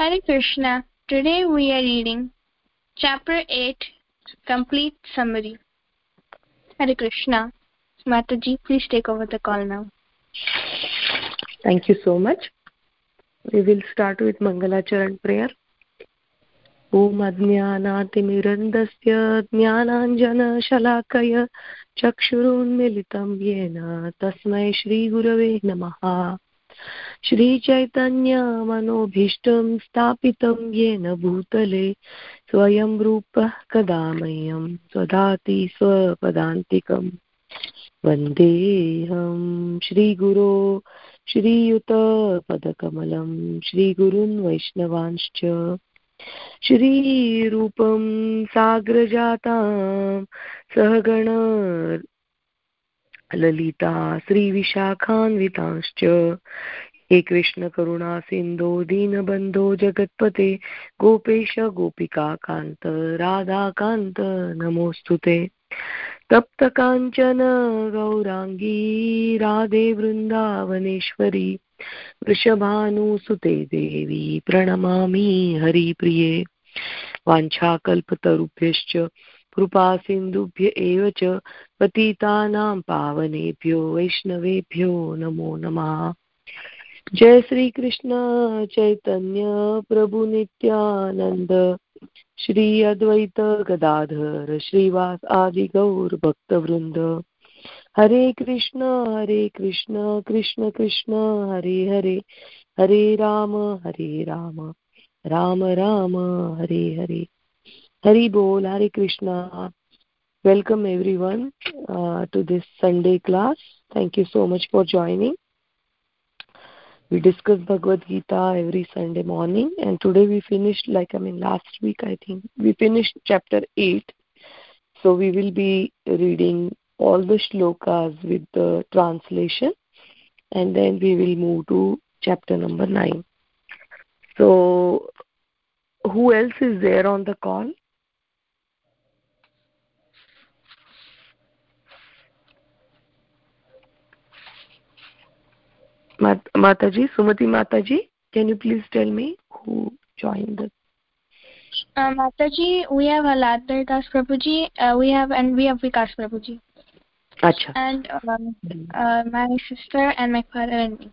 Hare Krishna. Today we are reading Chapter 8, Complete Summary. Hare Krishna. Mataji, please take over the call now. Thank you so much. We will start with Mangalacharan prayer. ॐ अज्ञानातिमिरन्दस्य ज्ञानाञ्जनशलाकय चक्षुरुन्मिलितं येन तस्मै श्रीगुरवे नमः श्रीचैतन्यमनोभीष्टं स्थापितं येन भूतले स्वयं रूपः कदा मह्यं स्वदाति स्वपदान्तिकम् वन्देऽहं श्रीगुरो श्रीयुतपदकमलं श्रीगुरुन् वैष्णवांश्च। श्रीरूपं साग्रजातां सहगण ललिता, श्रीविशाखान्वितांश्च। हे कृष्णकरुणा सिन्धो, दीनबन्धो जगत्पते, गोपेश गोपिकान्त राधाकान्त नमोऽस्तु ते। तप्तकाञ्चन गौराङ्गी, राधे वृन्दावनेश्वरी वृषभानुसुते देवी, प्रणमामि हरिप्रिये। वाञ्छाकल्पतरुभ्यश्च कृपासिन्धुभ्य एव च पतितानां पावनेभ्यो, वैष्णवेभ्यो नमो नमः। जय श्रीकृष्ण, चैतन्य प्रभु नित्यानन्द। श्री अद्वैत गदाधर, श्रीवास आदि गौर भक्तवृन्द। हरे Krishna Hare Krishna Krishna Krishna, Hare Hare. Hare Rama Hare Rama. Rama Rama, Hare Hare. Hari Bol, Hari Krishna. Welcome everyone uh, to this Sunday class. Thank you so much for joining. We discuss Bhagavad Gita every Sunday morning, and today we finished, like I mean, last week I think we finished chapter 8. So we will be reading all the shlokas with the translation, and then we will move to chapter number 9. So, who else is there on the call? Mat Mataji, Sumati Mataji, can you please tell me who joined us? Uh, Mataji, we have Aladar Das Prabhuji, uh, we have and we have Vikas Prabhuji. Acha. And um, uh, my sister and my father and me.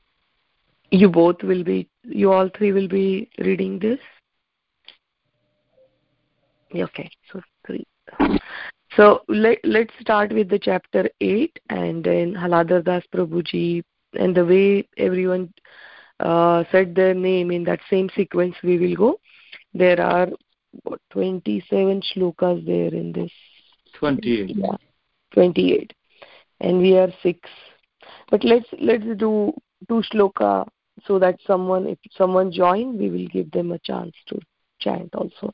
You both will be, you all three will be reading this? Okay, so three. So let, let's start with the chapter 8 and then Haladar Das Prabhuji and the way everyone uh, said their name in that same sequence we will go. There are what, 27 shlokas there in this. 28 yeah 28 and we are six. But let's let's do two shloka so that someone if someone join we will give them a chance to chant also.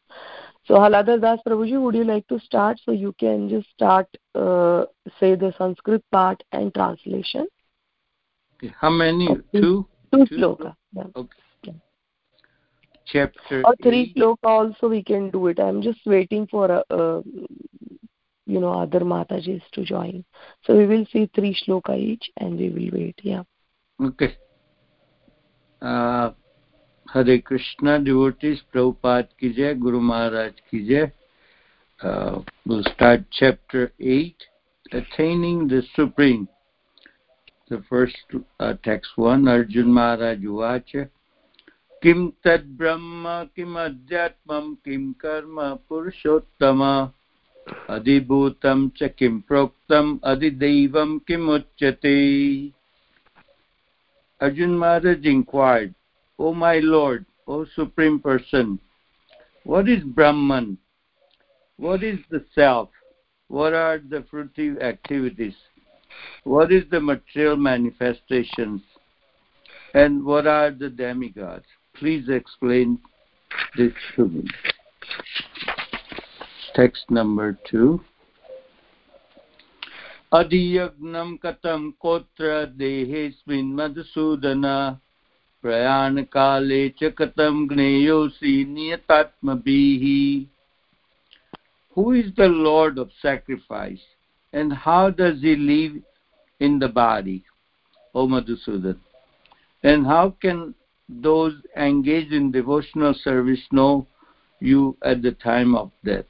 So haladar das prabhuji would you like to start? So you can just start uh, say the sanskrit part and translation Okay. How many? Two? Two two sloka. Yeah. Okay. Chapter Or three eight. sloka also we can do it. I'm just waiting for a, a you know other matajis to join. So we will see three shloka each and we will wait. Yeah. Okay. Uh, Krishna devotees, Prabhupada ki jai, Guru Maharaj ki jai. Uh, we'll start chapter 8, Attaining the Supreme. the first uh, text one, Arjuna, Maharaj Uvacha. Kim tad brahma kim Mam, kim karma purushottama adibhutam cha kim proktam adidevam kim uchyate. Arjun inquired, O my Lord, O Supreme Person, what is Brahman? What is the self? What are the fruitive activities? What is the material manifestations? And what are the demigods? Please explain this to me. Text number two. अधियज्ञं कथं कोत्र देहेऽस्मिन् मधुसूदन प्रयाणकाले च कथं ज्ञेयोऽसि नियतात्मभिः Who is the Lord of sacrifice And how does he live in the body, O Madhusudan? And how can those engaged in devotional service know you at the time of death.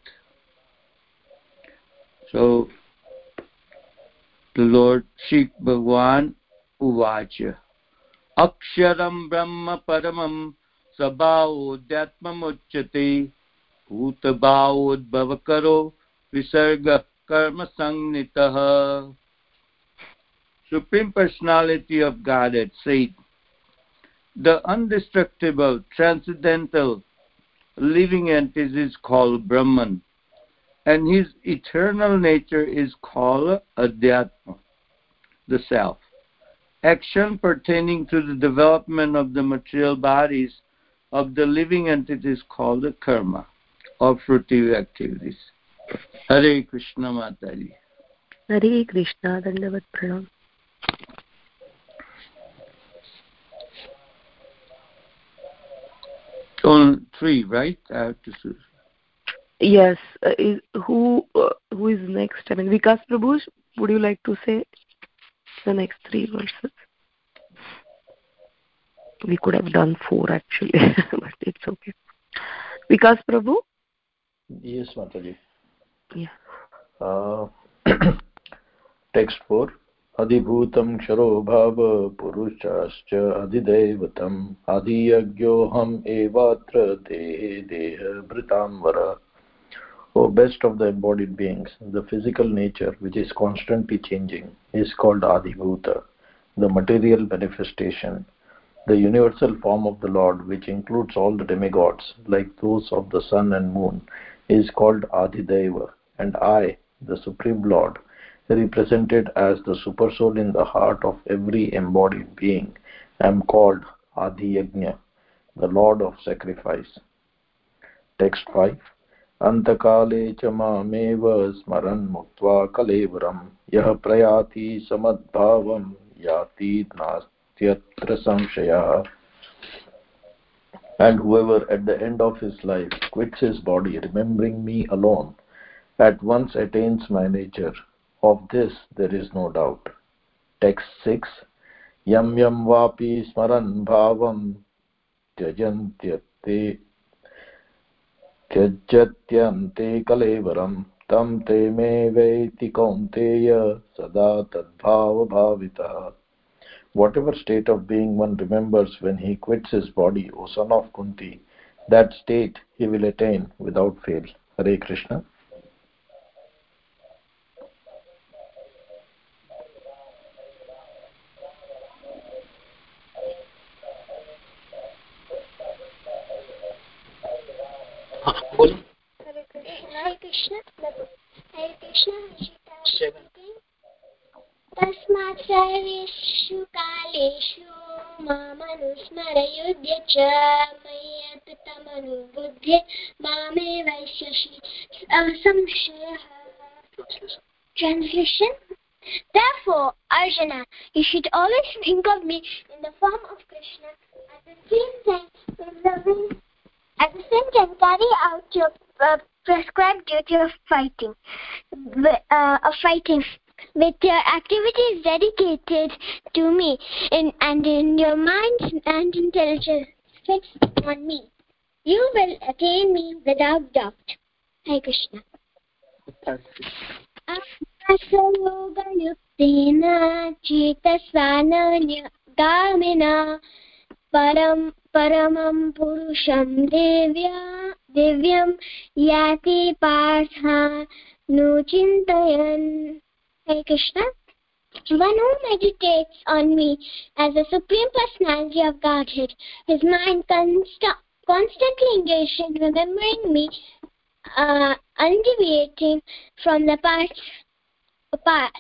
So the Lord Shri Bhagwan Uvacha Aksharam Brahma Paramam Sabhavodhyatmamuchyate Bhutabhavodbhavakaro Visarga Karma Supreme Personality of Godhead said, the undestructible, transcendental, living entity is called Brahman, and his eternal nature is called Adhyatma, the Self. Action pertaining to the development of the material bodies of the living entity is called karma, or fruitive activities. Hare Krishna Mataji. Hare Krishna, Dandavat Pranam. On three, right? To Yes. Uh, is, who uh, who is next? I mean, Vikas Prabhu, would you like to say the next three verses? We could have done four actually, but it's okay. Vikas Prabhu? Yes, Mataji. Text four अधिभूतं क्षरो भाव पुरुषाश्च अधिदैवतम् अधियज्ञोऽहम् एवात्र देहे देह भृतां O best of the embodied beings the physical nature which is constantly changing is called adhibhuta the material manifestation the universal form of the lord, which includes all the demigods, like those of the sun and moon, is called adi and I, the Supreme Lord, represented as the supersoul in the heart of every embodied being, am called Adiyagnya, the Lord of sacrifice. Text 5 अन्तकाले च मामेव स्मरन् मुक्त्वा कलेवरं यः प्रयाति समद्भावं याति नास्त्यत्र संशयः And whoever at the end of his life quits his body, remembering me alone, at once attains my nature, of this there is no doubt. Text 6 Yam yam vapi smaran bhavam tyajantyate त्यजत्यन्ते कलेवरं तं ते मे वेति कौन्तेय सदा तद्भावभावितः Whatever state of being one remembers when he quits his body, O son of Kunti, that state he will attain without fail. Hare Krishna. तस्मात् सर्वेषु कालेषु मामनुस्मरयुध्य च मय्यतमनुबुद्धे मामे वैश्यसि असंशयः Translation Therefore, Arjuna, you should always think of me in the form of Krishna. At the same time, loving, at the same time, carry out your uh, prescribed duty of fighting, uh, of fighting with your activities dedicated to me in, and in your mind and intelligence fixed on me. You will attain me without doubt. Hare Krishna. योगयुक्तेन चेतस्वानगामिना परं परमं पुरुषं देव्या दिव्यं याति पार्थानुचिन्तयन् Hare Krishna. One who meditates on me as the Supreme Personality of Godhead, his mind const- constantly engaged in remembering me, uh, undeviating from the path, path.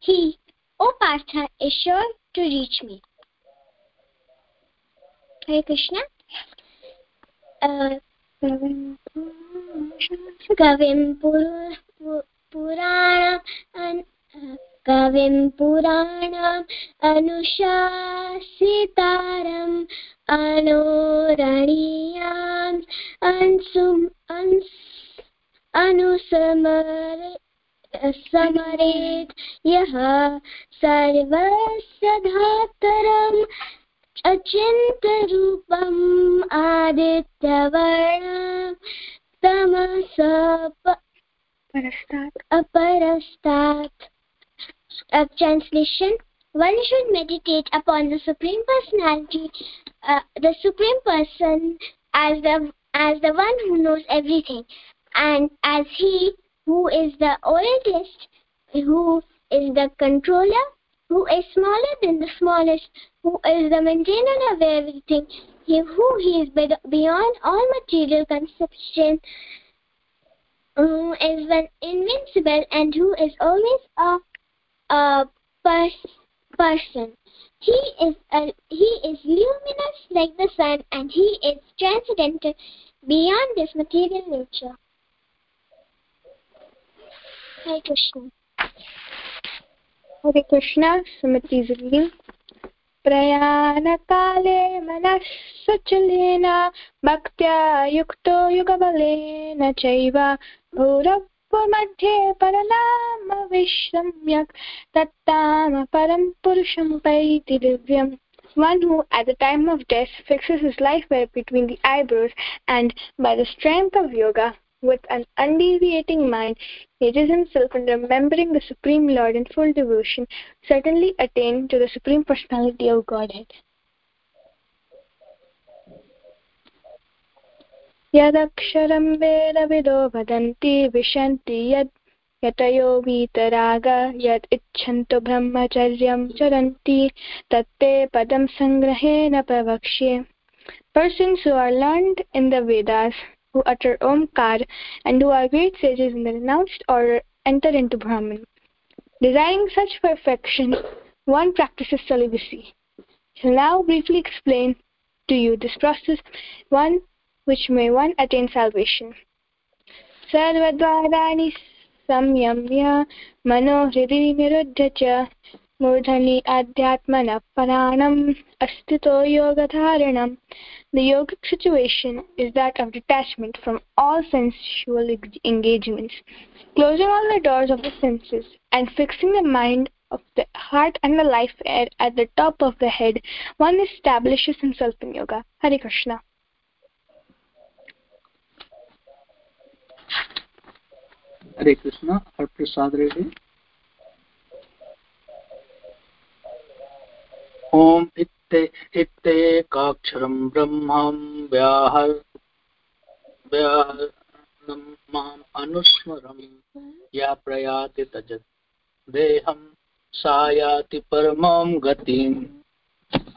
He, O Partha, is sure to reach me. Hare Krishna. Uh, पुराण कविं पुराणम् अनुशासितारम् अनोरणीयाम् अंसुम् अनुसमर समरेत् यः सर्वस्य धातरम् अचिन्तरूपम् आदित्यवर्णं तमस अपरस्तात् uh, translation one should meditate upon the supreme personality uh, the supreme person as the as the one who knows everything and as he who is the oldest who is the controller who is smaller than the smallest who is the maintainer of everything he who he is beyond all material conception who is invincible and who is always a, a pers- person. He is a, he is luminous like the sun, and he is transcendental beyond this material nature. Hare Krishna. Hare Krishna, Sumati reading. प्रयाणकाले मनः सचलेन भक्त्या युक्तो युगबलेन चैव भूरप्पमध्ये परनामविश्रम्यक् तत्ताम परं पुरुषं पैति दिव्यम् one who at the time of death fixes his life between the eyebrows and by the strength of yoga with an undeviating mind engages himself in remembering the Supreme Lord in full devotion, certainly attain to the Supreme Personality of Godhead. यदक्षरं वेदविदो वदन्ति विशन्ति यद् यतयो वीतराग यद् इच्छन्तु ब्रह्मचर्यं चरन्ति तत्ते पदं सङ्ग्रहेण प्रवक्ष्ये Persons who are learned in the Vedas who utter Omkar and who are great sages in the renounced order enter into Brahman. Desiring such perfection, one practices celibacy. I shall now briefly explain to you this process, one which may one attain salvation. सर्वद्वाराणि संयम्य मनोहृदि निरुद्ध च मूर्धनि अध्यात्मनः पराणम् अस्तितो योगधारणम् the yogic situation is that of detachment from all sensual engagements, closing all the doors of the senses and fixing the mind of the heart and the life air at the top of the head, one establishes himself in yoga. Hare Krishna. Hare Krishna, our Prasad reading. Om इत्येकाक्षरं ब्रह्मं व्याहर माम् अनुस्मरं या प्रयाति तजत् देहं सा याति परमां गतिम्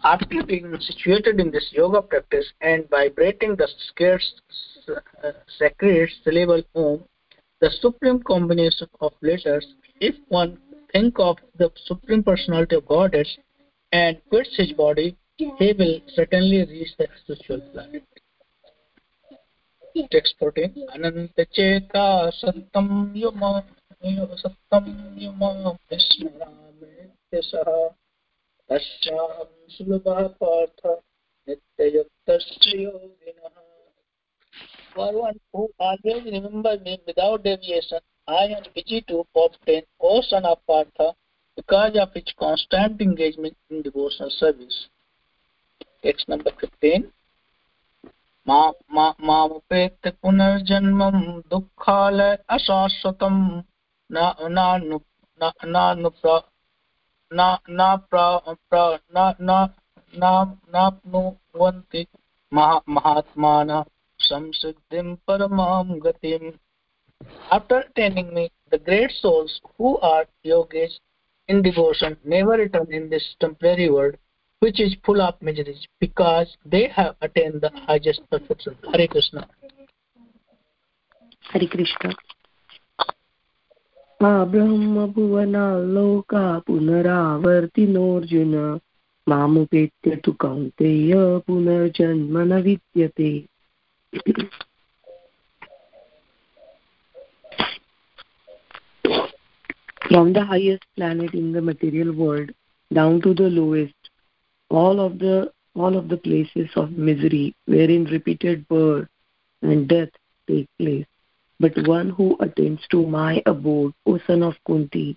After being situated in this yoga practice and vibrating the scarce uh, sacred syllable Om, the supreme combination of letters, if one think of the supreme personality of Godhead and quits his body, he will certainly reach the spiritual planet. Text 14. Anantacheta sattam yuma sattam yuma vismarametyasah tasyaham sulabha partha nityayuktasya yoginah For one who always remembers me without deviation, I am busy to obtain, O son of Partha, because of its constant engagement in devotional service. Text number 15. मामुपेत्य पुनर्जन्मं दुःखालय अशाश्वतं नाप्नुवन्ति महात्मानः संसिद्धिं परमां गतिम् After attaining me, the great souls who are yogis in devotion never return in this temporary world which is full of miseries because they have attained the highest perfection. Hare Krishna. Hare Krishna. ब्रह्मभुवनालोका पुनरावर्तिनोऽर्जुन मामुपेत्य तु कौन्तेय पुनर्जन्म न विद्यते from the highest planet in the material world down to the lowest all of the all of the places of misery wherein repeated birth and death take place but one who attains to my abode o son of kunti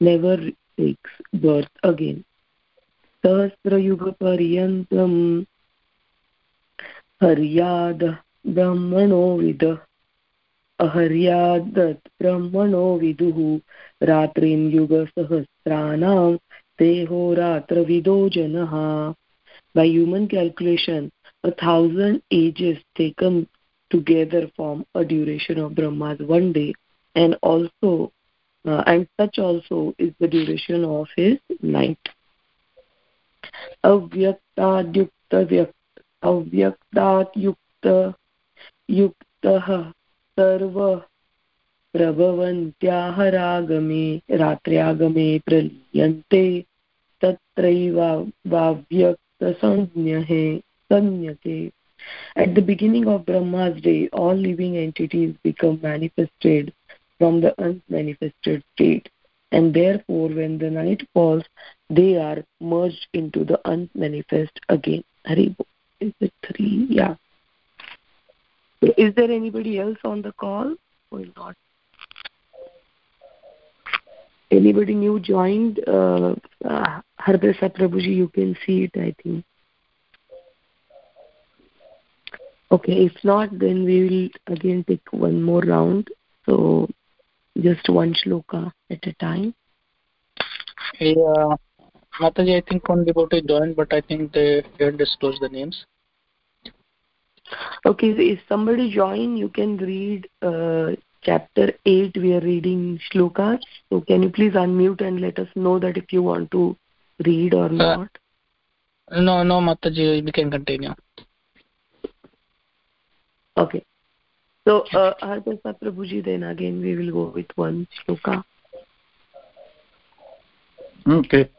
never takes birth again सहस्रयुगपर्यन्तम् हर्याद ब्रह्मणो with अहर्यादत् ब्रह्मणो विदुः रात्रिं युगसहस्राणां देहोरात्रविदो जनः by human calculation a thousand ages taken together form a duration of brahma's one day and also uh, and such also is the duration of his night अव्यक्तात् युक्त युक्तः सर्व रागमे रात्र्यागमे प्रलीयन्ते at the beginning of brahma's day all living entities become manifested from the unmanifested state. And therefore when the night falls they are merged into the unmanifest again. Haribol is it three? Yeah. Is there anybody else on the call or not? Anybody new joined? Uh, uh, Prabhuji, you can see it, I think. Okay, if not, then we will again take one more round. So just one shloka at a time. Yeah, Mataji, I think one devotee joined, but I think they didn't disclose the names. Okay, so if somebody join, you can read uh, chapter 8. We are reading shlokas. So can you please unmute and let us know that if you want to read or uh, not? No, no, Mataji, we can continue. Okay. So, uh, Hardasa Prabhuji, then again we will go with one shloka. Okay.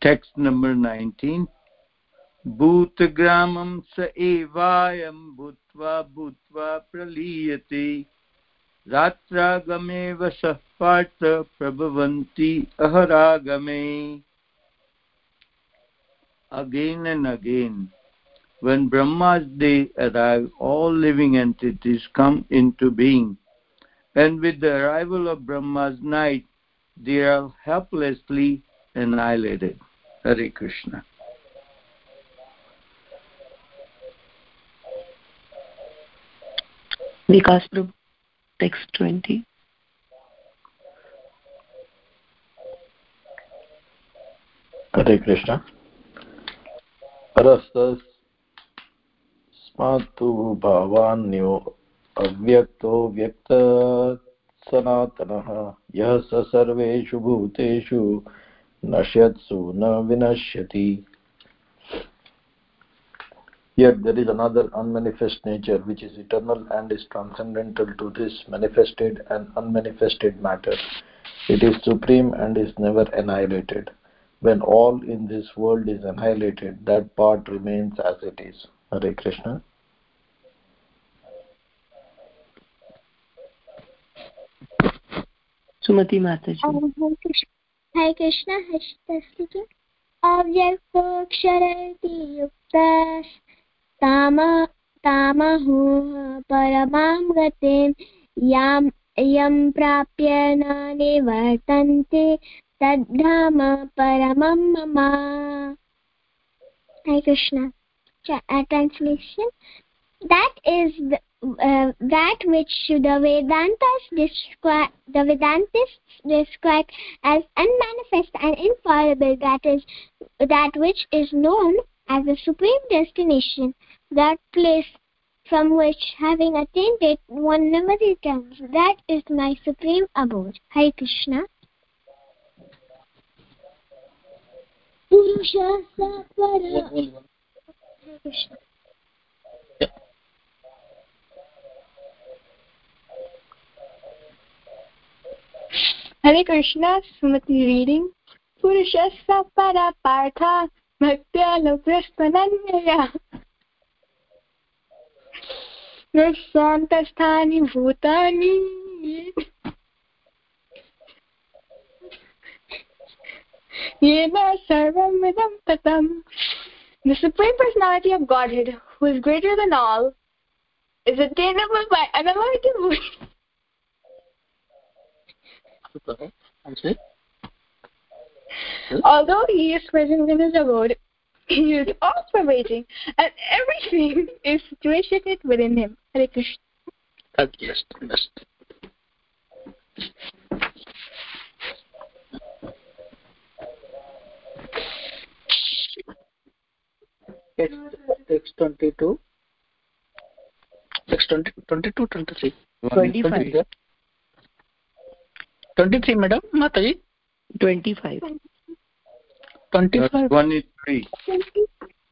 Text number 19. भूतग्रामं स एवायं भूत्वा भूत्वा प्रलीयते रात्रागमेव सः पार्थ प्रभवन्ति अहरागमे again and again when brahma's day arrives all living entities come into being and with the arrival of brahma's night they are helplessly annihilated hare krishna Vikas Prabhu text twenty Hare Krishna. परस्तु भावान्यो अव्यक्तो व्यक्तसनातनः यः स सर्वेषु भूतेषु नश्यत्सु न विनश्यति। Yet there is another unmanifest nature which is eternal and is transcendental to this manifested and unmanifested matter. It is supreme and is never annihilated. When all in this world is annihilated, that part remains as it is. Hare Krishna. Sumati Mataji. Hare Krishna, Hare अव्यक्तोऽक्षरति युक्ताः तामहो परमां गतिं यां यं प्राप्य न निवर्तन्ते तद्धाम परमं मम Hare Krishna. Translation That is the, uh, that which the Vedantas describe the Vedantists describe as unmanifest and infallible. That is that which is known as the supreme destination, that place from which, having attained it, one never returns. That is my supreme abode. Hare Krishna. Purusha Hare Krishna. Hare Krishna, Sumati reading. Purushasya para partha भक्त्या लभ्यस्तनन्यया यस्यान्तस्थानि भूतानि येन सर्वमिदं ततम् The Supreme Personality of Godhead, who is greater than all, is attainable by unavoidable. Although he is present in his abode, he is all pervading, and everything is situated within him. Hare Krishna. That list, list. Text, text 22. Text 20, 22, 23. 25. 23, madam, Mataji. 25 25, 23.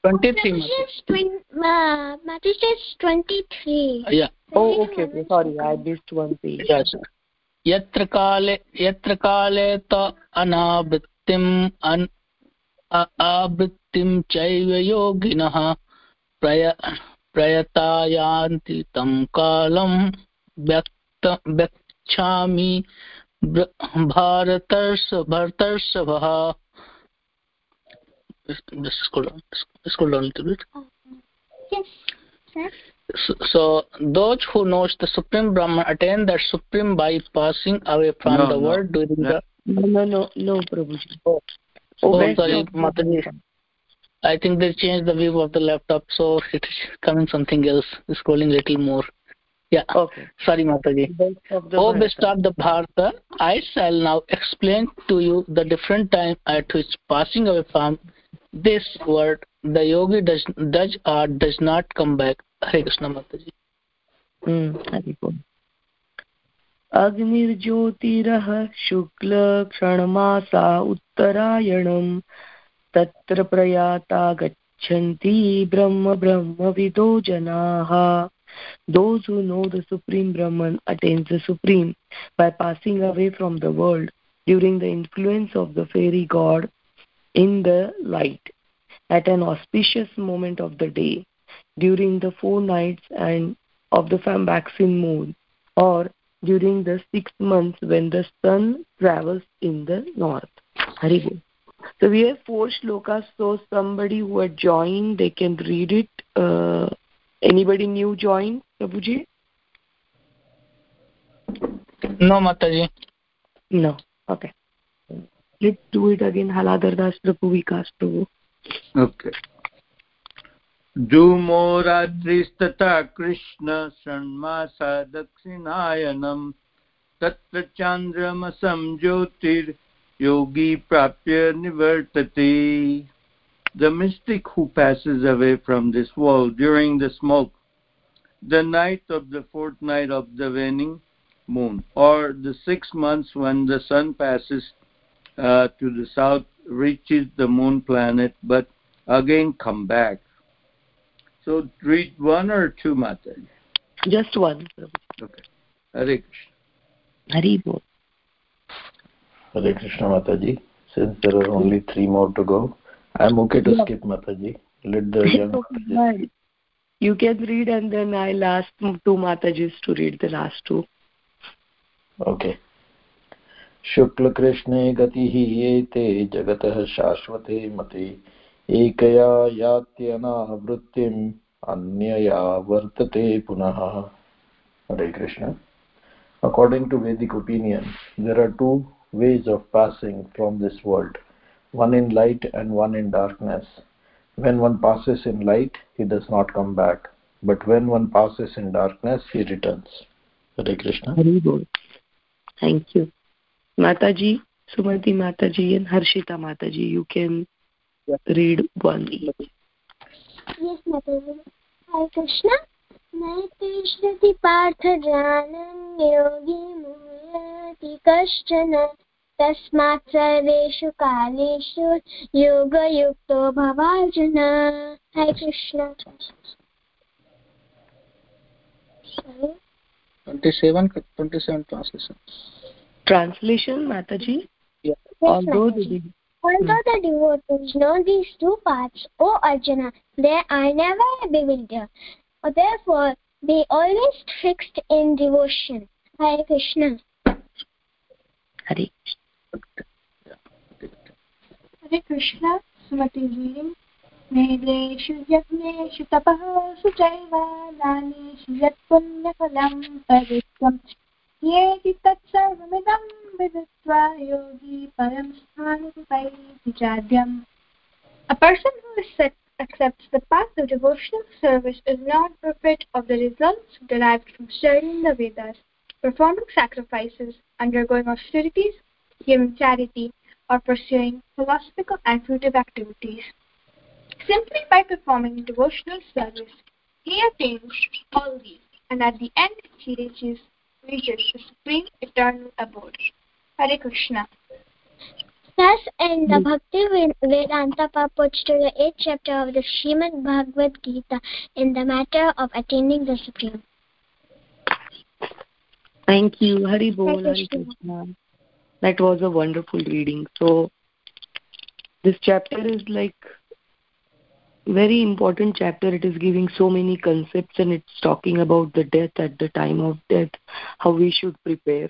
23, Mataji. Mataji's twin, uh, 23. Yeah. oh okay okay sorry i missed one page Yes. यत्र काले यत्र काले त अनावृत्तिम् अन् आवृत्तिं चैव योगिनः प्रय प्रयतायान्ति तं कालं व्यक्त व्यक्षामि भारतर्ष भरतर्षभः Just scroll down. Scroll down a little bit. Yes, sir. So, so those who knows the supreme brahman attain that supreme by passing away from No, the no. world during No. the no no no no prabhuji oh, Oh, oh sorry of- mataji i think they changed the view of the laptop so it is coming something else scrolling little more yeah okay sorry mataji best of the oh Bharata. best of the bharata i shall now explain to you the different time at which passing away from this world the yogi does does or does not come back hare krishna mataji हम्म, हरि बोल अग्निर्ज्योतिरः शुक्लक्षणमासा उत्तरायणम् तत्र प्रयाता गच्छन्ति ब्रह्म ब्रह्मविदो जनाः Those who know the Supreme Brahman attains the Supreme by passing away from the world during the influence of the fairy god in the light at an auspicious moment of the day during the four nights and of the Fambaxin moon or during the six months when the sun travels in the north. Hari Bol. So we have four shlokas. So somebody who had joined, they can read it. Uh, anybody new joined, Prabhuji? no mataji No. Okay Let's do it again. Haladar Das Prabhu, Vikas Prabhu. Okay. जूमो रात्रिस्तथा Krishna षण्मासा दक्षिणायनम् तत्र चान्द्रमसं ज्योतिर्योगी प्राप्य निवर्तते The mystic who passes away from this world during the smoke, the night of the fourth night of the waning moon, or the six months when the sun passes uh, to the south, reaches the moon planet, but again come back. So read one or two Mataji. Just one. Okay. Hare Krishna. Hari Bol. Hare Krishna Mataji. Since there are only three more to go, I'm okay to Yeah. skip Mataji. Let the young Mataji. Right. You can read and then I'll ask two Matajis to read the last two. Okay शुक्लकृष्णे गतिः एते जगतः शाश्वते मते। एकया यात्यनावृत्तिम् अन्यया वर्तते पुनः। Hare Krishna. According to Vedic opinion there are two ways of passing from this world one in light and one in darkness when one passes in light he does not come back but when one passes in darkness he returns Hare Krishna Hari thank you Mataji, Sumati Mataji and Harshita Mataji, you can read one each. Yes, Mataji. Hare Krishna. नैतिष्ठति पार्थ जानन् योगी मुह्यति कश्चन तस्मात् सर्वेषु कालेषु योगयुक्तो भवार्जुन Hare Krishna Sorry. 27 27 translation Translation, Mataji. Yes, Although the Although the devotees know these two paths, O Arjuna, they are never bewildered. Therefore, they always fixed in devotion. Hare Krishna. Hari Hare Krishna, Sumati. वेदेषु यज्ञेषु तपःसु चैव दानेषु यत् पुण्यफलं तदित्वं येति तत्सर्वमिदं विदित्वा योगी परं स्थानमुपैति चाद्यम् A person who is set accepts the path of devotional service is not bereft of the results derived from studying the Vedas, performing sacrifices, undergoing austerities, giving charity, or pursuing philosophical and fruitive activities. Simply by performing devotional service, he attains all these, and at the end he reaches, reaches the supreme eternal abode. Hare Krishna. Thus in the hmm. Bhakti Vedanta purports to the eighth chapter of the Srimad Bhagavad Gita in the matter of attaining the Supreme. Thank you. Hari Bol, Hari Krishna. That was a wonderful reading. So, this chapter is like very important chapter. It is giving so many concepts and it's talking about the death at the time of death, how we should prepare.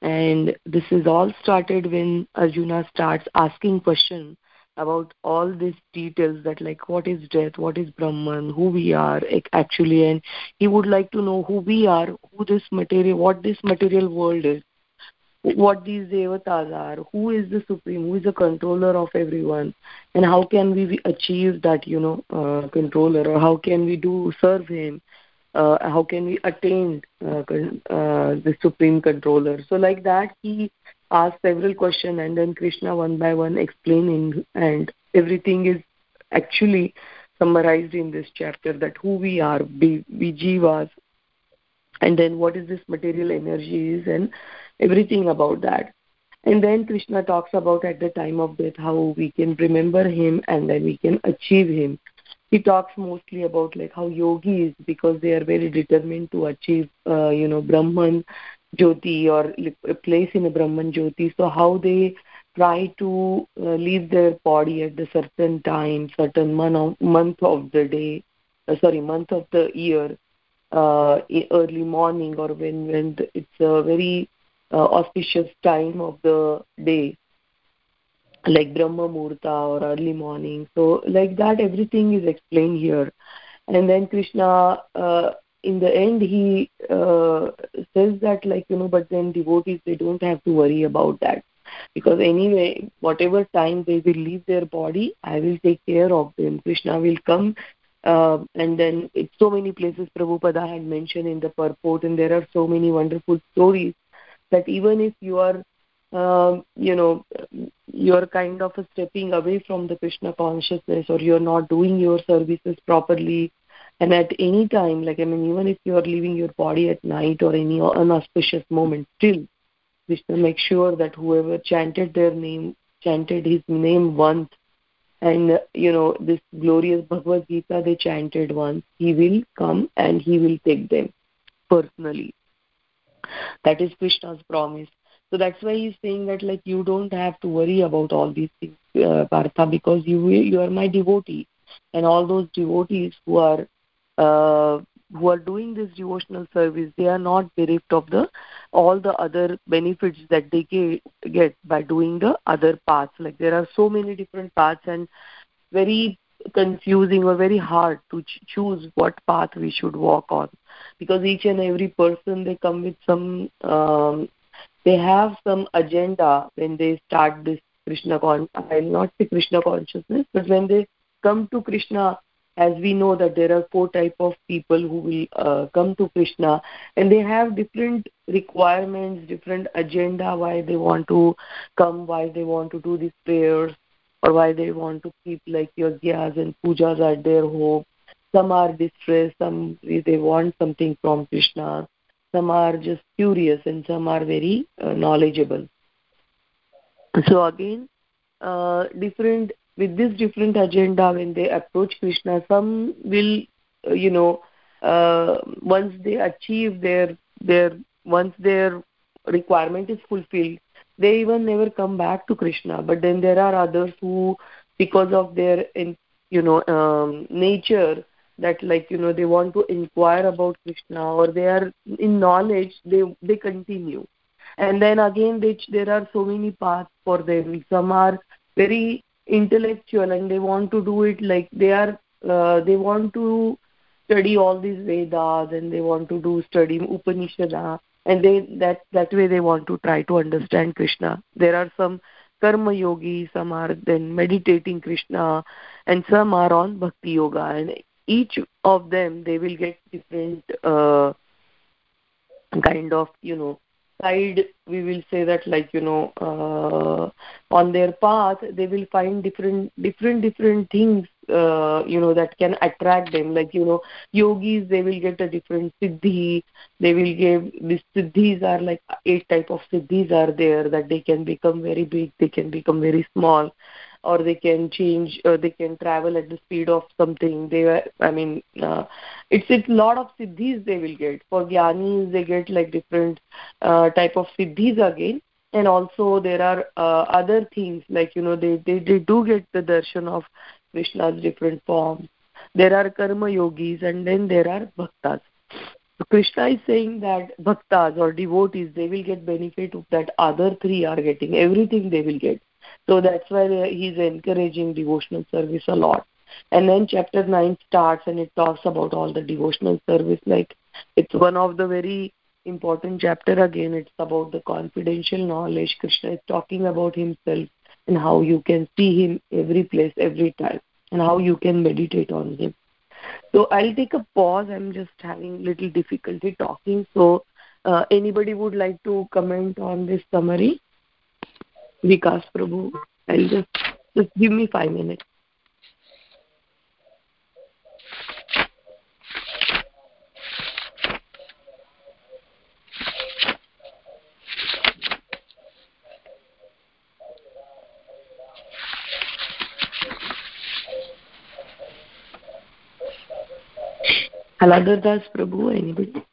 And this is all started when arjuna starts asking question about all these details that like what is death what is brahman who we are actually. And he would like to know who we are who this material what this material world is what these devatas are who is the supreme who is the controller of everyone and how can we achieve that you know uh, controller or how can we do serve him uh, how can we attain uh, uh, the supreme controller? So like that he asked several questions and then krishna one by one explaining and everything is actually summarized in this chapter that who we are we, we jivas and then what is this material energy is and everything about that. And then krishna talks about at the time of death how we can remember him and then we can achieve him. He talks mostly about like how yogis because they are very determined to achieve uh, you know brahman jyoti or a place in a brahman jyoti. So how they try to uh, leave their body at the certain time certain month month of the day uh, sorry month of the year uh, early morning or when when it's a very auspicious time of the day like brahma murta or early morning. So like that everything is explained here. And then krishna uh, in the end he uh, says that like you know but then devotees they don't have to worry about that. Because anyway whatever time they will leave their body i will take care of them. Krishna will come uh, and then it's so many places prabhupada had mentioned in the purport and there are so many wonderful stories that even if you are um, you know you're kind of stepping away from the krishna consciousness or you're not doing your services properly and at any time like i mean even if you're leaving your body at night or any unauspicious moment still krishna make sure that whoever chanted their name chanted his name once and you know this glorious bhagavad gita they chanted once he will come and he will take them personally that is krishna's promise. So that's why he's saying that like you don't have to worry about all these things uh, partha because you you are my devotee. And all those devotees who are uh, who are doing this devotional service they are not bereft of the all the other benefits that they get, get by doing the other paths. Like there are so many different paths and very confusing or very hard to ch- choose what path we should walk on. Because each and every person they come with some um, they have some agenda when they start this krishna con i'll not say krishna consciousness but when they come to krishna as we know that there are four type of people who will uh, come to krishna and they have different requirements different agenda why they want to come why they want to do these prayers or why they want to keep like yagyas and pujas at their home. Some are distressed some they want something from krishna. Some are just curious and some are very uh, knowledgeable. So again uh, different with this different agenda when they approach krishna some will uh, you know uh, once they achieve their their once their requirement is fulfilled they even never come back to krishna but then there are others who because of their in, you know um, nature that like you know they want to inquire about krishna or they are in knowledge they they continue. And then again they, there are so many paths for them. Some are very intellectual and they want to do it like they are uh, they want to study all these vedas and they want to do study upanishad and they that that way they want to try to understand krishna. There are some karma yogi some are then meditating krishna and some are on bhakti yoga. And each of them they will get different uh, kind of you know side. We will say that like you know uh, on their path they will find different different different things uh, you know that can attract them. Like you know yogis they will get a different siddhi. They will give these siddhis are like eight type of siddhis are there that they can become very big they can become very small or they can change or they can travel at the speed of something. They i mean uh, it's it's a lot of siddhis they will get. For gyanis they get like different uh, type of siddhis again. And also there are uh, other things like you know they, they they do get the darshan of krishna's different forms there are karma yogis and then there are bhaktas so krishna is saying that bhaktas or devotees they will get benefit of that other three are getting everything they will get so that's why he's encouraging devotional service a lot. And then chapter 9 starts and it talks about all the devotional service. Like it's one of the very important chapter again. It's about the confidential knowledge. Krishna is talking about himself and how you can see him every place, every time, and how you can meditate on him. So I'll take a pause. I'm just having little difficulty talking. So uh, anybody would like to comment on this summary? Vikas Prabhu. I'll just just give me five minutes. Haladar Das Prabhu, anybody?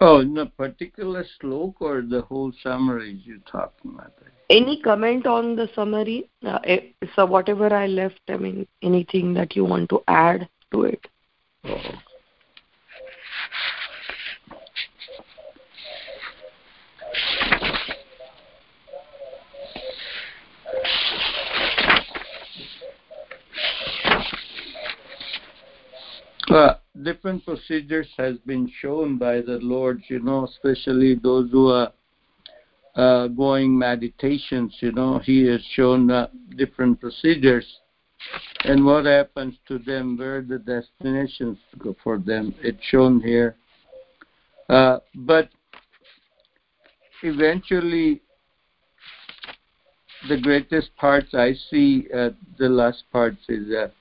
Oh, in a particular slok or the whole summary you're talking about? Any comment on the summary? Uh, eh, so whatever I left, I mean, anything that you want to add to it? Oh. Uh, different procedures has been shown by the Lord, you know, especially those who are uh, going meditations, you know, He has shown uh, different procedures and what happens to them, where the destinations go for them. It's shown here. Uh, but eventually, the greatest parts I see, uh, the last parts is that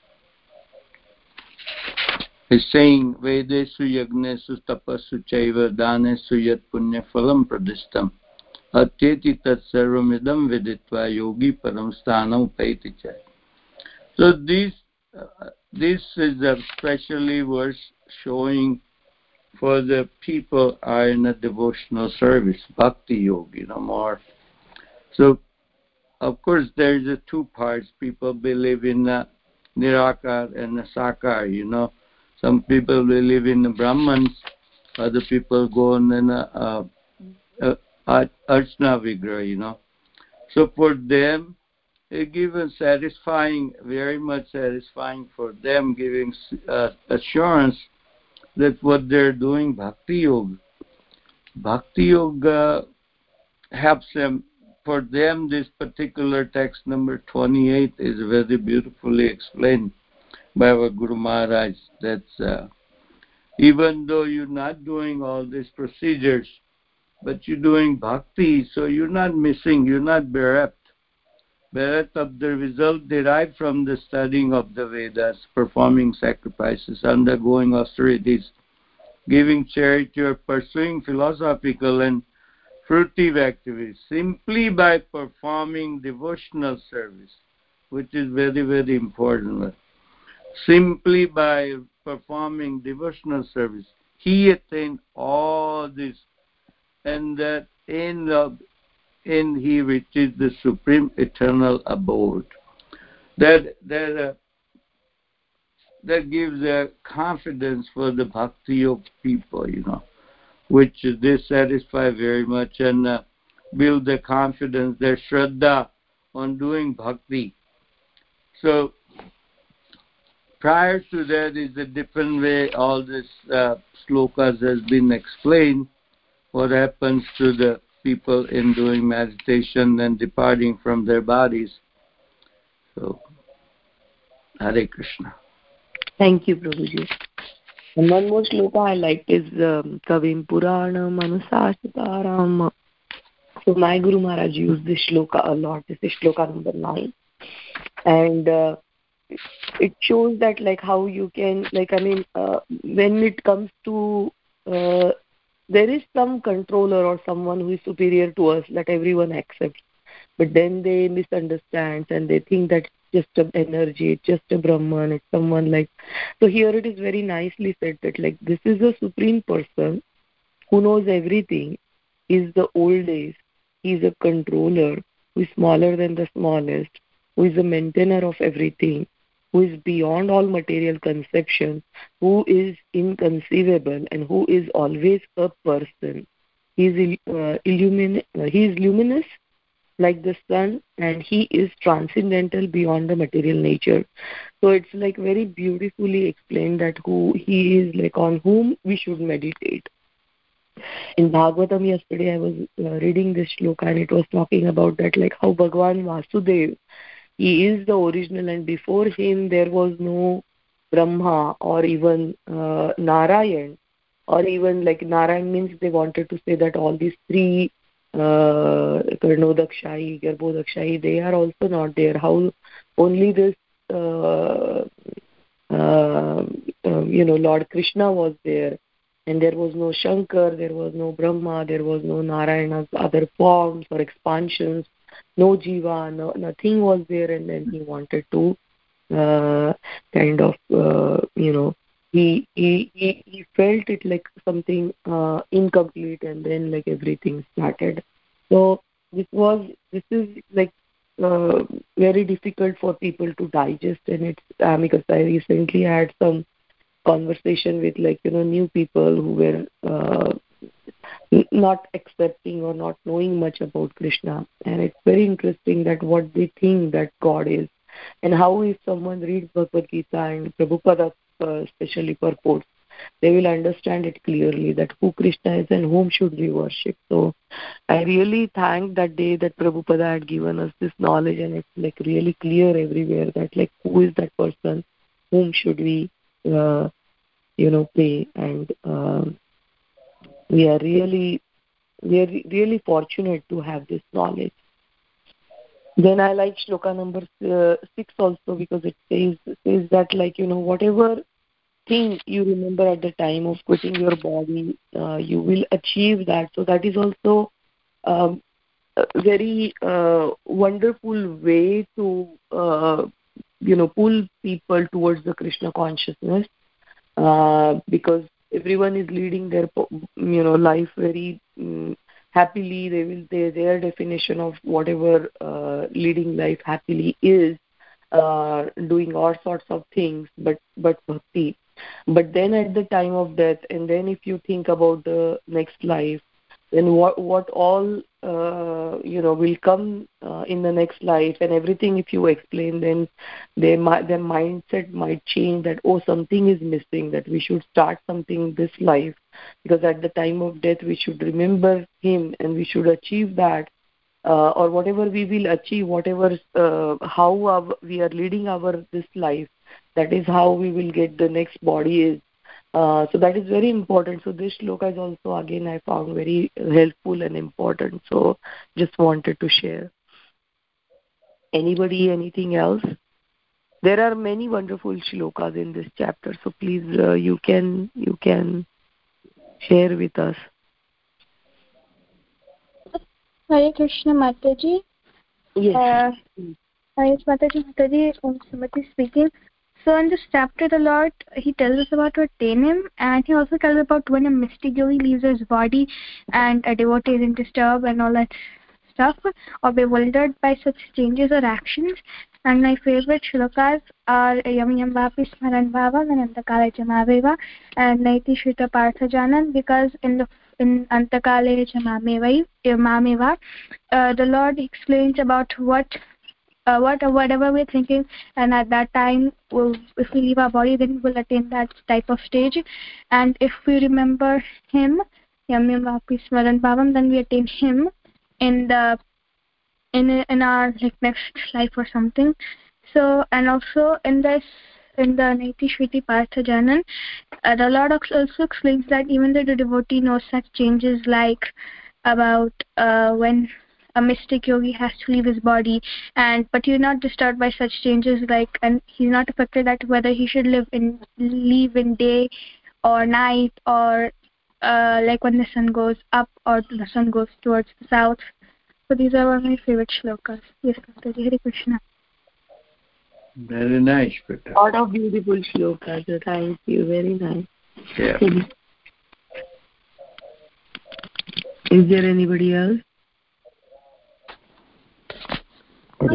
is saying Vedesu Yagnesu Tapasu Chaiva Danesu Yat Punya Phalam Pradishtam Atyeti Tat Sarvamidam Viditva Yogi Param Sthanam Paiti So this, uh, this is a specially verse showing for the people are in a devotional service, Bhakti Yogi, know, more. So, of course, there's a two parts. People believe in the nirakar and the sakar, you know. Some people they live in Brahmans, other people go in uh, uh, uh, a, a, a Archana Vigraha, you know. So for them, it gives satisfying, very much satisfying for them, giving uh, assurance that what they're doing, Bhakti Yoga. Bhakti Yoga helps them. For them, this particular text number 28 is very beautifully explained by our Guru Maharaj. That's uh, even though you're not doing all these procedures, but you're doing bhakti, so you're not missing, you're not bereft. Bereft of the result derived from the studying of the Vedas, performing sacrifices, undergoing austerities, giving charity, or pursuing philosophical and fruitive activities simply by performing devotional service, which is very, very important simply by performing devotional service. He attained all this, and that in the in he reaches the supreme eternal abode. That that uh, that gives a confidence for the bhakti of people, you know, which they satisfy very much and uh, build their confidence, their shraddha on doing bhakti. So prior to that is a different way all this uh, slokas has been explained. What happens to the people in doing meditation and departing from their bodies. So, Hare Krishna. Thank you, Prabhuji. And one more shloka I liked is um, Kavim Puranam Anushasitaram. So my Guru Maharaj used this shloka a lot. This is shloka number nine. And uh, it shows that like how you can, like, I mean, uh, when it comes to, uh, there is some controller or someone who is superior to us that everyone accepts. But then they misunderstand and they think that it's just an energy, it's just a Brahman, it's someone like. So here it is very nicely said that like this is a supreme person who knows everything, is the old days, he's a controller who is smaller than the smallest, who is a maintainer of everything, who is beyond all material conception, who is inconceivable, and who is always a person. He is, uh, illumin- he is luminous like the sun and he is transcendental beyond the material nature so it's like very beautifully explained that who he is like on whom we should meditate in bhagavatam yesterday i was uh, reading this shloka and it was talking about that like how bhagwan vasudev he is the original and before him there was no brahma or even uh, narayan or even like narayan means they wanted to say that all these three uh, Karnodakshayi, they are also not there. How only this, uh, uh, you know, Lord Krishna was there, and there was no Shankar, there was no Brahma, there was no Narayana's other forms or expansions, no Jiva, no, nothing was there, and then he wanted to uh, kind of, uh, you know, he he he, he felt it like something uh, incomplete and then like everything started. So this was this is like uh, very difficult for people to digest and it's uh, because i recently had some conversation with like you know new people who were uh, not accepting or not knowing much about krishna and it's very interesting that what they think that god is and how if someone reads bhagavad gita and prabhupada uh, especially purports, they will understand it clearly that who Krishna is and whom should we worship. So I really thank that day that Prabhupada had given us this knowledge and it's like really clear everywhere that like who is that person, whom should we, uh, you know, pay and uh, we are really, we are really fortunate to have this knowledge. Then I like shloka number uh, six also because it says says that like you know whatever thing you remember at the time of quitting your body, uh, you will achieve that. So that is also um, a very uh, wonderful way to uh, you know pull people towards the Krishna consciousness uh, because everyone is leading their you know life very um, happily. They will they, their definition of whatever uh, leading life happily is uh, doing all sorts of things but but bhakti. But then at the time of death and then if you think about the next life then what what all uh, you know will come uh, in the next life and everything if you explain then might their mindset might change that oh something is missing that we should start something this life. Because at the time of death we should remember him and we should achieve that uh, or whatever we will achieve whatever uh, how our, we are leading our this life that is how we will get the next body is uh, so that is very important. So this shloka is also again I found very helpful and important. So just wanted to share. Anybody, anything else? There are many wonderful shlokas in this chapter. So please, uh, you can you can share with us. Hare Krishna Mataji. Yes. Uh, Hare Mataji, Mataji, Om speaking. So in this chapter, the Lord he tells us about to attain him, and he also tells about when a mystic yogi leaves his body, and a devotee isn't disturbed and all that stuff, or bewildered by such changes or actions. And my favorite shlokas are Yam Yam Vapi Smaran Bhava Anantakale Jamaveva and Naiti Shrita Partha Janan because in the in Antakale Jamameva, uh, the Lord explains about what uh, what whatever we're thinking and at that time we'll, if we leave our body then we'll attain that type of stage. And if we remember him then we attain him in the in in our like next life or something. So and also in this in the Naiti Shviti Partha Janan, uh, the Lord also explains that even though the devotee knows such changes like about uh, when a mystic yogi has to leave his body. And but he's not disturbed by such changes like and he's not affected that whether he should live in leave in day or night or uh, like when the sun goes up or the sun goes towards the south. So these are one of my favorite shlokas. Yes Dr. Hare Krishna. Very nice Peter. lot of beautiful shlokas thank you. Very nice. Yeah. Is there anybody else Hare Krishna Mataji. Mataji. Go ahead, Mataji, this is Harshita. Uh,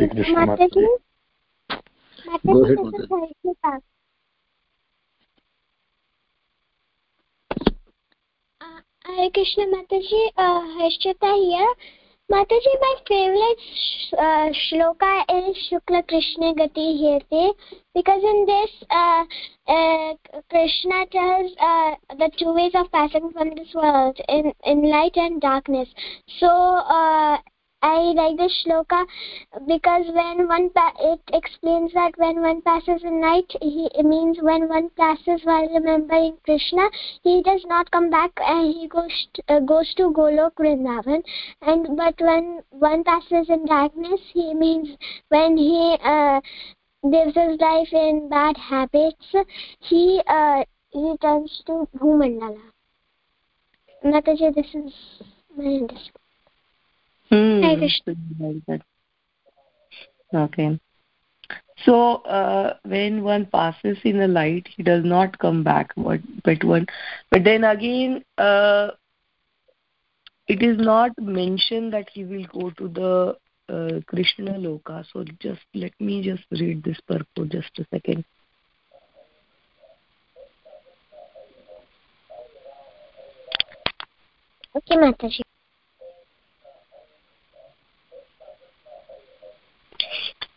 Hare Krishna Mataji, uh, Harshita here. Mataji, my favorite sh- uh, shloka is Shukla Krishna Gati Hete because in this uh, uh, Krishna tells uh, the two ways of passing from this world in, in light and darkness. So uh, I like this shloka because when one it explains that when one passes in night, he, it means when one passes while remembering Krishna, he does not come back and he goes to, uh, goes to Golok Vrindavan. And but when one passes in darkness, he means when he uh, lives his life in bad habits, he uh, returns to Bhumandala. Mataji, this is my understanding. Okay. So uh, when one passes in the light, he does not come back. But but one, but then again, uh, it is not mentioned that he will go to the uh, Krishna Loka. So just let me just read this purport just a second. Okay, Mataji.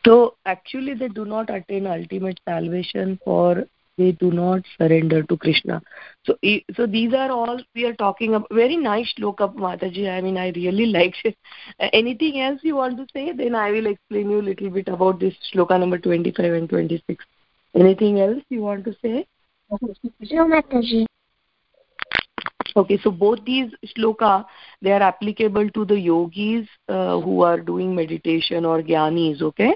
So actually, they do not attain ultimate salvation for they do not surrender to Krishna. So, so these are all we are talking about. Very nice shloka, Mataji. I mean, I really liked it. Anything else you want to say? Then I will explain you a little bit about this shloka number 25 and 26. Anything else you want to say? No, Mataji. Okay, so both these shloka they are applicable to the yogis uh, who are doing meditation or gyanis, Okay,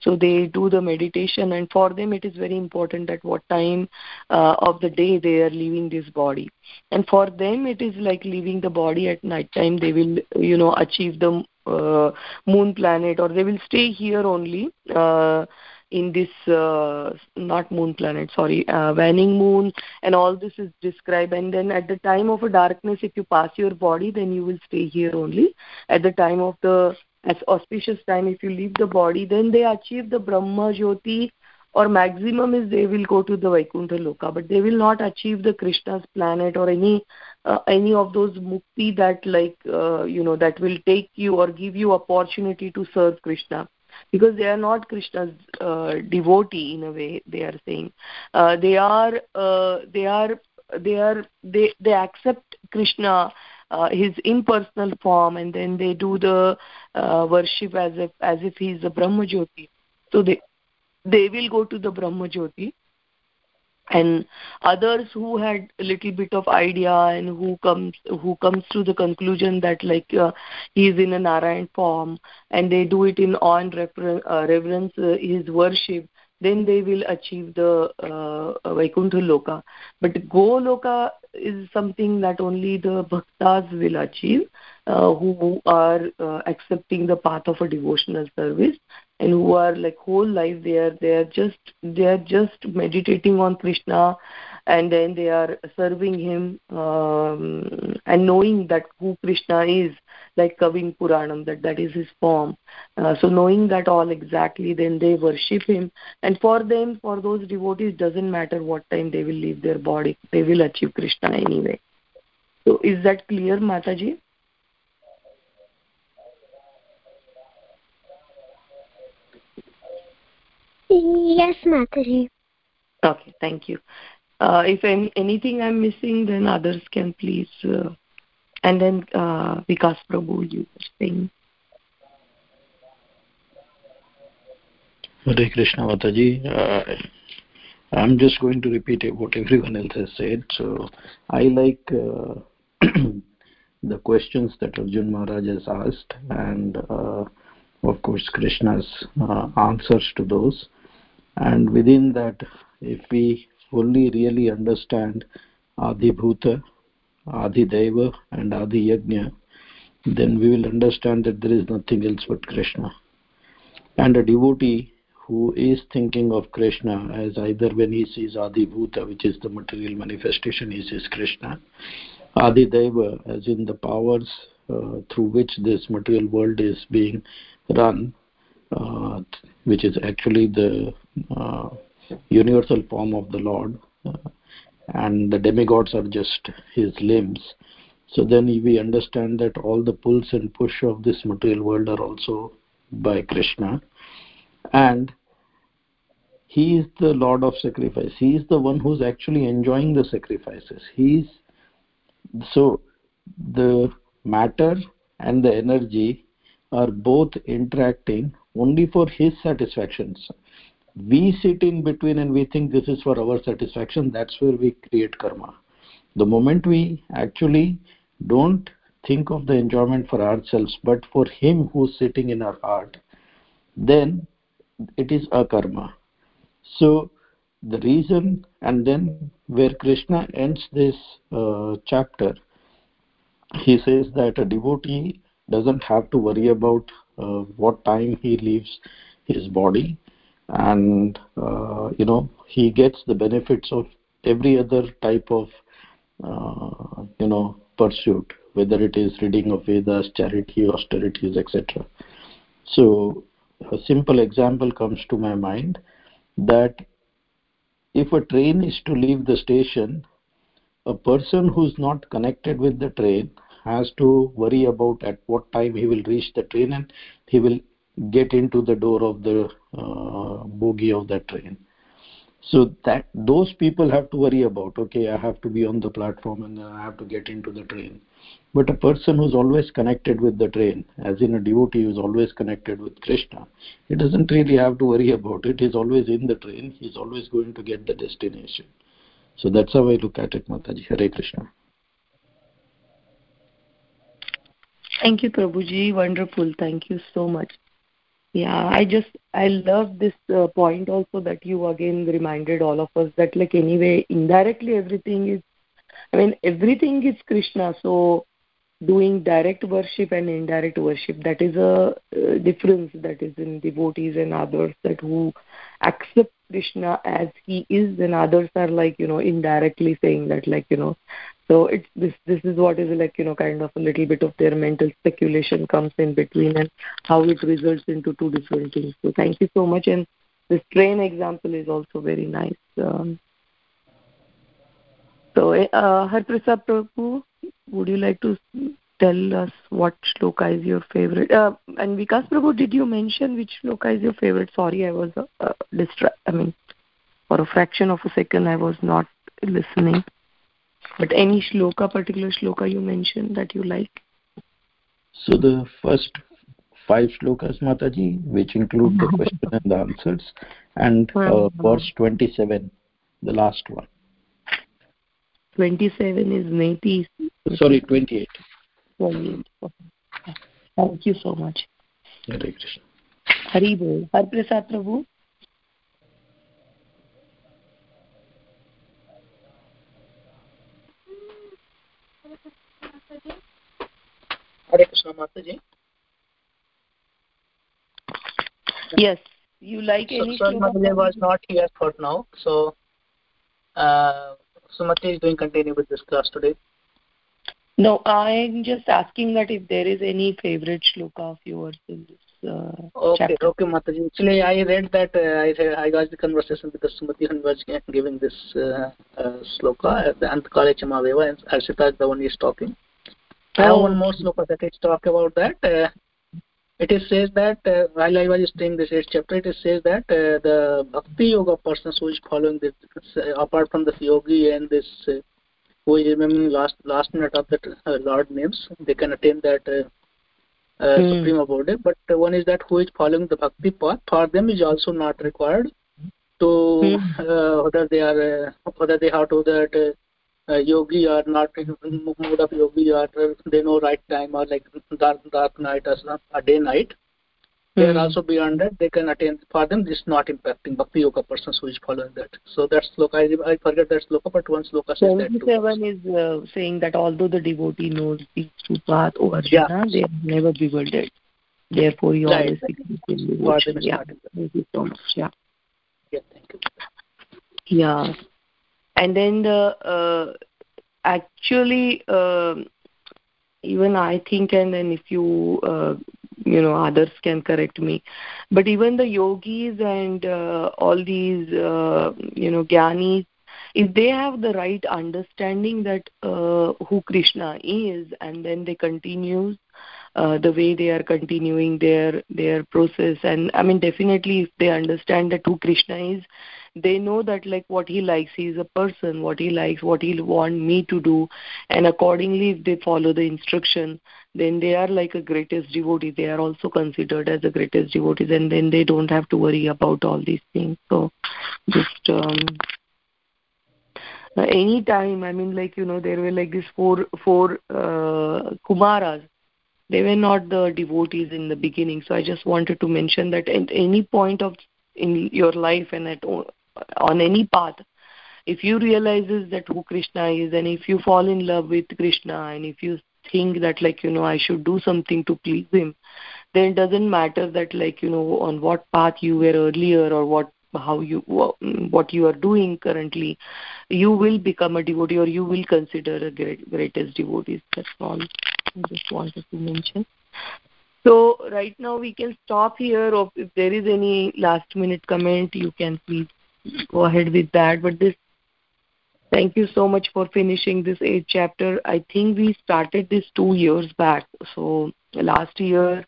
so they do the meditation, and for them it is very important at what time uh, of the day they are leaving this body. And for them it is like leaving the body at night time. They will you know achieve the uh, moon planet, or they will stay here only. Uh, in this uh, not moon planet sorry uh, waning moon and all this is described. And then at the time of a darkness if you pass your body then you will stay here only. At the time of the as auspicious time if you leave the body then they achieve the brahma jyoti or maximum is they will go to the vaikuntha loka. But they will not achieve the krishna's planet or any uh, any of those mukti that like uh, you know that will take you or give you opportunity to serve krishna because they are not krishna's uh, devotee in a way they are saying. Uh, they are uh, they are they are they they accept krishna uh, his impersonal form and then they do the uh, worship as if as if he is a brahma jyoti. So they they will go to the brahma jyoti and others who had a little bit of idea and who comes who comes to the conclusion that like uh, he is in a narayan form and they do it in awe and uh, reverence uh, his worship then they will achieve the uh, vaikuntha loka. But goloka is something that only the bhaktas will achieve uh, who are uh, accepting the path of a devotional service and who are like whole life they are they are just they are just meditating on krishna and then they are serving him um, and knowing that who krishna is like kavim puranam that that is his form. Uh, so knowing that all exactly then they worship him. And for them for those devotees doesn't matter what time they will leave their body. They will achieve krishna anyway. So is that clear mataji Yes, Mataji. Okay, thank you. Uh, if any, anything I'm missing, then others can please. Uh, and then uh, Vikas Prabhu, you were saying. Hare Krishna Mataji. Uh, I'm just going to repeat what everyone else has said. So I like uh, the questions that Arjun Maharaj has asked and uh, of course Krishna's uh, answers to those. And within that, if we fully really understand Adhi Bhuta, Adhi Deva and Adhi Yajna, then we will understand that there is nothing else but Krishna. And a devotee who is thinking of Krishna as either when he sees Adhi Bhuta, which is the material manifestation, he sees Krishna, Adhi Deva, as in the powers uh, through which this material world is being run, uh, which is actually the universal form of the Lord, uh, and the demigods are just his limbs. So then we understand that all the pulls and push of this material world are also by Krishna. And he is the Lord of sacrifice. He is the one who's actually enjoying the sacrifices. He is so the matter and the energy are both interacting only for his satisfactions we sit in between and we think this is for our satisfaction that's where we create karma. The moment we actually don't think of the enjoyment for ourselves but for him who's sitting in our heart then it is a karma. So the reason and then where krishna ends this uh, chapter he says that a devotee doesn't have to worry about uh, what time he leaves his body and uh, you know he gets the benefits of every other type of uh, you know pursuit whether it is reading of vedas charity austerities etc so a simple example comes to my mind that if a train is to leave the station a person who's not connected with the train has to worry about at what time he will reach the train and he will get into the door of the uh, bogie of that train. So that those people have to worry about okay i have to be on the platform and i have to get into the train. But a person who's always connected with the train as in a devotee who's always connected with krishna he doesn't really have to worry about it. He's always in the train. He's always going to get the destination. So that's how i look at it mataji. Hare krishna. Thank you, Prabhuji. Wonderful. Thank you so much yeah i just i love this uh, point also that you again reminded all of us that like anyway indirectly everything is i mean everything is krishna. So doing direct worship and indirect worship that is a uh, difference that is in devotees and others that who accept krishna as he is and others are like you know indirectly saying that like you know so it's this this is what is like you know kind of a little bit of their mental speculation comes in between and how it results into two different things. So thank you so much. And this train example is also very nice. Um, so uh, Har Prasad Prabhu, would you like to tell us what shloka is your favorite? Uh, and Vikas Prabhu did you mention which shloka is your favorite? Sorry I was uh distra- I mean for a fraction of a second I was not listening but any shloka, particular shloka you mentioned that you like? So the first five shlokas, Mataji, which include the question and the answers, and uh, verse 27, the last one. 27 is Neti. Sorry, 28. 28. Thank you so much. Hare Krishna. Hari Bol. Har Prasad Prabhu. Hare Krishna Mataji. Yes, you like so, any Mataji was not here for now, so uh, Sumati is doing continue with this class today. No, I'm just asking that if there is any favorite shloka of yours in this uh, okay, chapter. Okay, Mataji. Actually, I read that uh, I, I got the conversation because Sumati was giving this uh, uh, shloka, the Antakale Chamaveva, and Harshita is the one is talking. I have one more sloka that is talk about that. Uh, it is says that uh, while I was studying this eighth chapter, it is says that uh, the bhakti yoga person who is following this, uh, apart from this yogi and this uh, who is remembering last last minute of the uh, Lord names, they can attain that uh, uh, mm. supreme abode. But one is that who is following the bhakti path, for them is also not required to mm. whether they are whether they have to that uh, yogi or not in mood of yogi or they know right time or like dark dark night or a day night. They are hmm. also beyond that they can attain for them this is not impacting bhakti yoga persons who is following that. So that's sloka I, I forget that sloka but one sloka says that too. is uh, saying that although the devotee knows these two paths oh Arjuna yeah. they have never bewildered. Therefore you right. always seek yeah. thank you so much yeah. Yeah thank you. Yeah and then the uh, actually uh, even i think and then if you uh, you know others can correct me. But even the yogis and uh, all these uh, you know gyanis if they have the right understanding that uh, who krishna is and then they continue uh, the way they are continuing their their process and i mean definitely if they understand that who krishna is they know that like what he likes he is a person. What he likes what he'll want me to do. And accordingly if they follow the instruction then they are like a greatest devotee. They are also considered as the greatest devotees and then they don't have to worry about all these things. So just um any time i mean like you know there were like these four four uh, kumaras. They were not the devotees in the beginning. So i just wanted to mention that at any point of in your life and at on any path. If you realizes that who krishna is and if you fall in love with krishna and if you think that like you know i should do something to please him then it doesn't matter that like you know on what path you were earlier or what how you what you are doing currently you will become a devotee or you will consider a great, greatest devotee. That's all i just wanted to mention. So right now we can stop here. If there is any last minute comment you can please go ahead with that but this thank you so much for finishing this eighth chapter. I think we started this two years back. So last year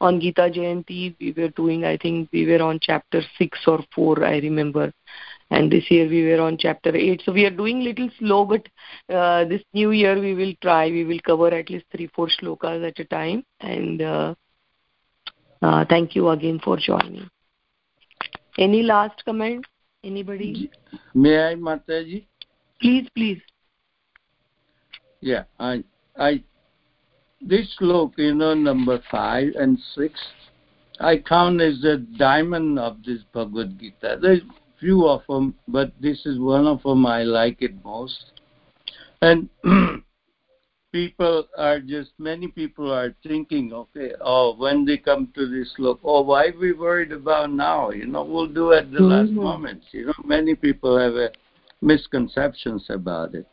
on gita jayanti we were doing i think we were on chapter 6 or 4 i remember. And this year we were on chapter 8 so we are doing little slow but uh, this new year we will try. We will cover at least 3 4 shlokas at a time. And uh, uh, thank you again for joining. Any last comment Anybody? May I, Mataji? Please, please. Yeah, I, I, this look, you know, number five and six, I count as the diamond of this Bhagavad Gita. There's few of them, but this is one of them I like it most. And people are just many people are thinking, okay, oh, when they come to this look, oh, why are we worried about now? You know, we'll do at the mm-hmm. last moment. You know, many people have uh, misconceptions about it.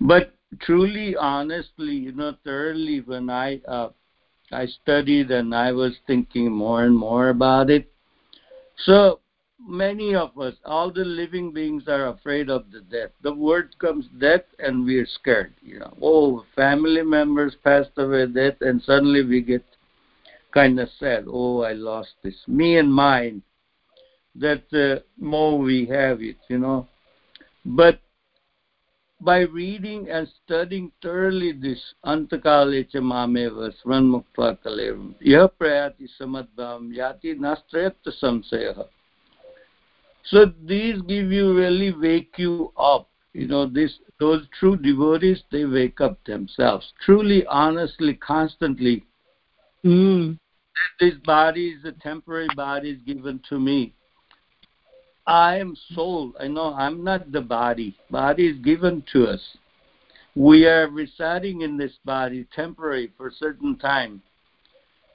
But truly, honestly, you know, thoroughly, when I uh, I studied and I was thinking more and more about it. So many of us, all the living beings are afraid of the death. The word comes death and we're scared. You know, oh, family members passed away death and suddenly we get kind of sad. Oh, I lost this. Me and mine. That uh, more we have it, you know. But by reading and studying thoroughly this Antakale cha mameva sranmuktva kalevam yah prayati samadvam yati nastrayat samsayaha so these give you really wake you up. You know, this those true devotees they wake up themselves. Truly, honestly, constantly. Mm. This body is a temporary body is given to me. I am soul. I know I'm not the body. Body is given to us. We are residing in this body temporary for a certain time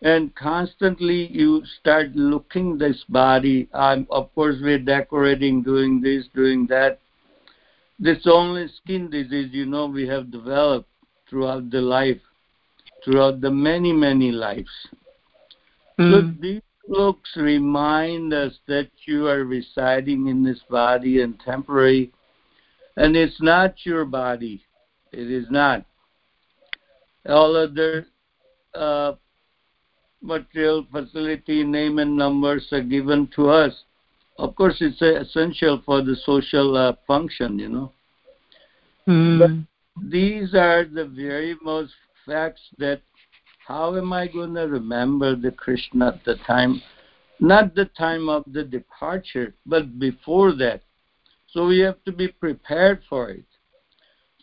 and constantly you start looking this body. I'm, of course we're decorating doing this doing that. This only skin disease you know we have developed throughout the life throughout the many many lives. Mm. so these looks remind us that you are residing in this body and temporary and it's not your body. It is not. All other uh, material facility, name and numbers are given to us. Of course, it's essential for the social uh, function, you know. Mm. But these are the very most facts that how am I going to remember the Krishna at the time? Not the time of the departure, but before that. So we have to be prepared for it.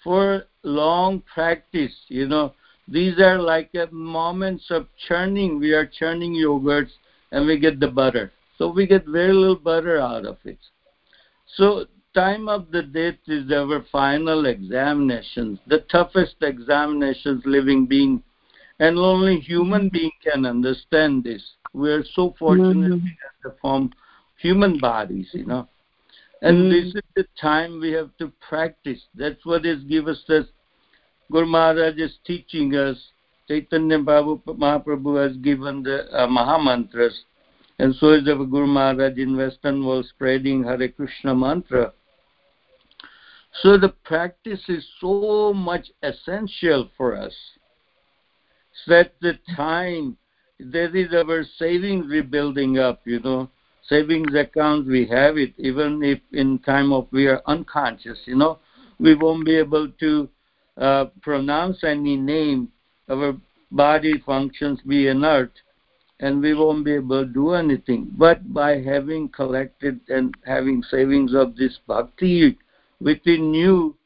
For long practice, you know, these are like moments of churning. We are churning yogurts and we get the butter. So we get very little butter out of it. So time of the death is our final examinations, the toughest examinations living being, and only human being can understand this. We are so fortunate mm-hmm. to form human bodies, you know. And mm-hmm. this is the time we have to practice. That's what is give us this Guru Maharaj is teaching us. Chaitanya Babu Mahaprabhu has given the uh, Maha Mantras, and so is our Guru Maharaj in Western world spreading Hare Krishna mantra. So the practice is so much essential for us. So at the time, there is our savings rebuilding up, you know, savings account, we have it, even if in time of we are unconscious, you know, we won't be able to uh, pronounce any name, our body functions be inert, and we won't be able to do anything. But by having collected and having savings of this bhakti within you,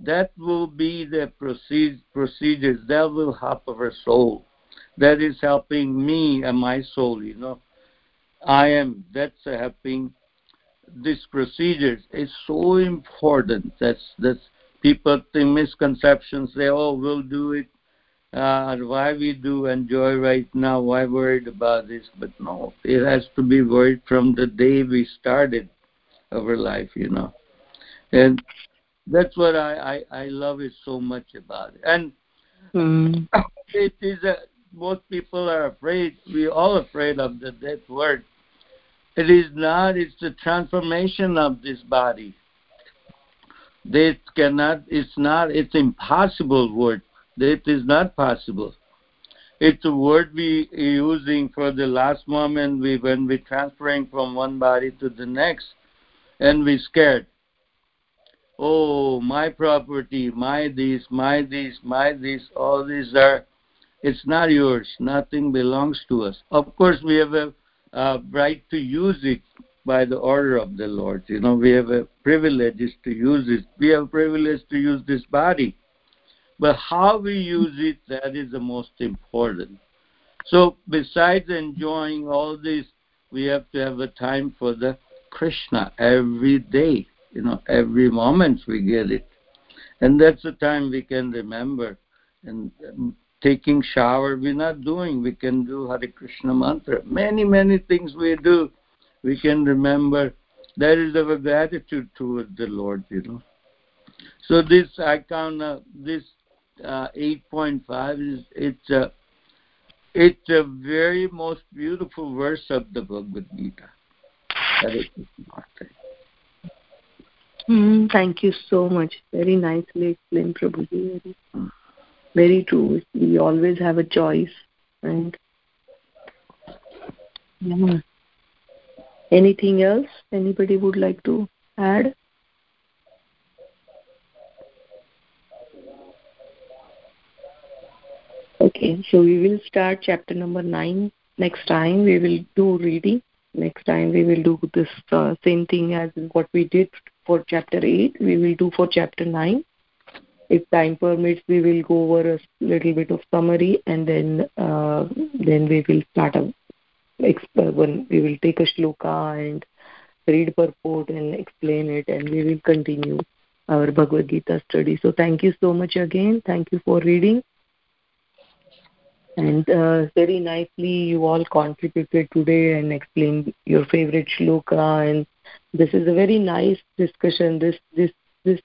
that will be the proceed, procedures that will help our soul. That is helping me and my soul, you know. I am, that's helping These procedures is so important. That's that's people think misconceptions say, oh, we'll do it. Uh, why we do enjoy right now? Why worried about this? But no, it has to be worried from the day we started our life, you know. And that's what I, I, I love it so much about it. And mm. it is a, most people are afraid, we all afraid of the death word. It is not, it's the transformation of this body that cannot, it's not, it's impossible word. That is not possible. It's a word we using for the last moment we when we transferring from one body to the next, and we scared. Oh, my property, my this, my this, my this, all these are. It's not yours. Nothing belongs to us. Of course, we have a uh, right to use it by the order of the Lord. You know, we have a privilege to use it. We have privilege to use this body. But how we use it, that is the most important. So besides enjoying all this, we have to have a time for the Krishna every day. You know, every moment we get it. And that's the time we can remember. And um, taking shower, we're not doing. We can do Hare Krishna mantra. Many, many things we do we can remember that is our gratitude toward the Lord, you know. So this icon, uh, this uh, 8.5 is it's a it's a very most beautiful verse of the Bhagavad Gita. Mm, thank you so much. Very nicely explained, Prabhuji. Very true. We always have a choice, right? Yeah. Anything else anybody would like to add? Okay, so we will start chapter number 9 next time. We will do reading. Next time we will do this uh, same thing as what we did for chapter 8. We will do for chapter 9. If time permits, we will go over a little bit of summary and then uh, then we will start a when we will take a shloka and read purport and explain it and we will continue our Bhagavad Gita study. So thank you so much again. Thank you for reading. And uh, very nicely you all contributed today and explained your favorite shloka and this is a very nice discussion. This this this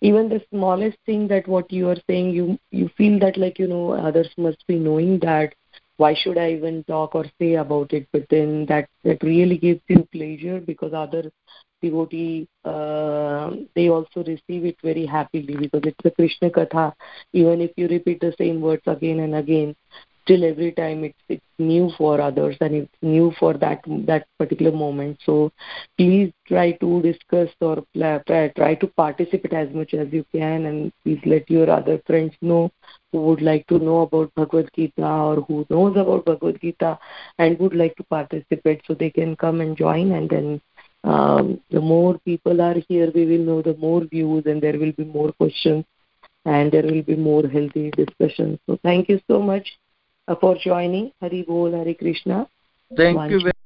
even the smallest thing that what you are saying you you feel that like you know others must be knowing that why should I even talk or say about it? But then that that really gives you pleasure because other devotee uh, they also receive it very happily because it's a Krishna katha. Even if you repeat the same words again and again, still every time it's it's new for others and it's new for that that particular moment. So please try to discuss or try to participate as much as you can and please let your other friends know who would like to know about bhagavad gita or who knows about bhagavad gita and would like to participate so they can come and join and then um, the more people are here we will know the more views and there will be more questions and there will be more healthy discussions. So thank you so much for joining. Hari bol hari krishna. Thank you very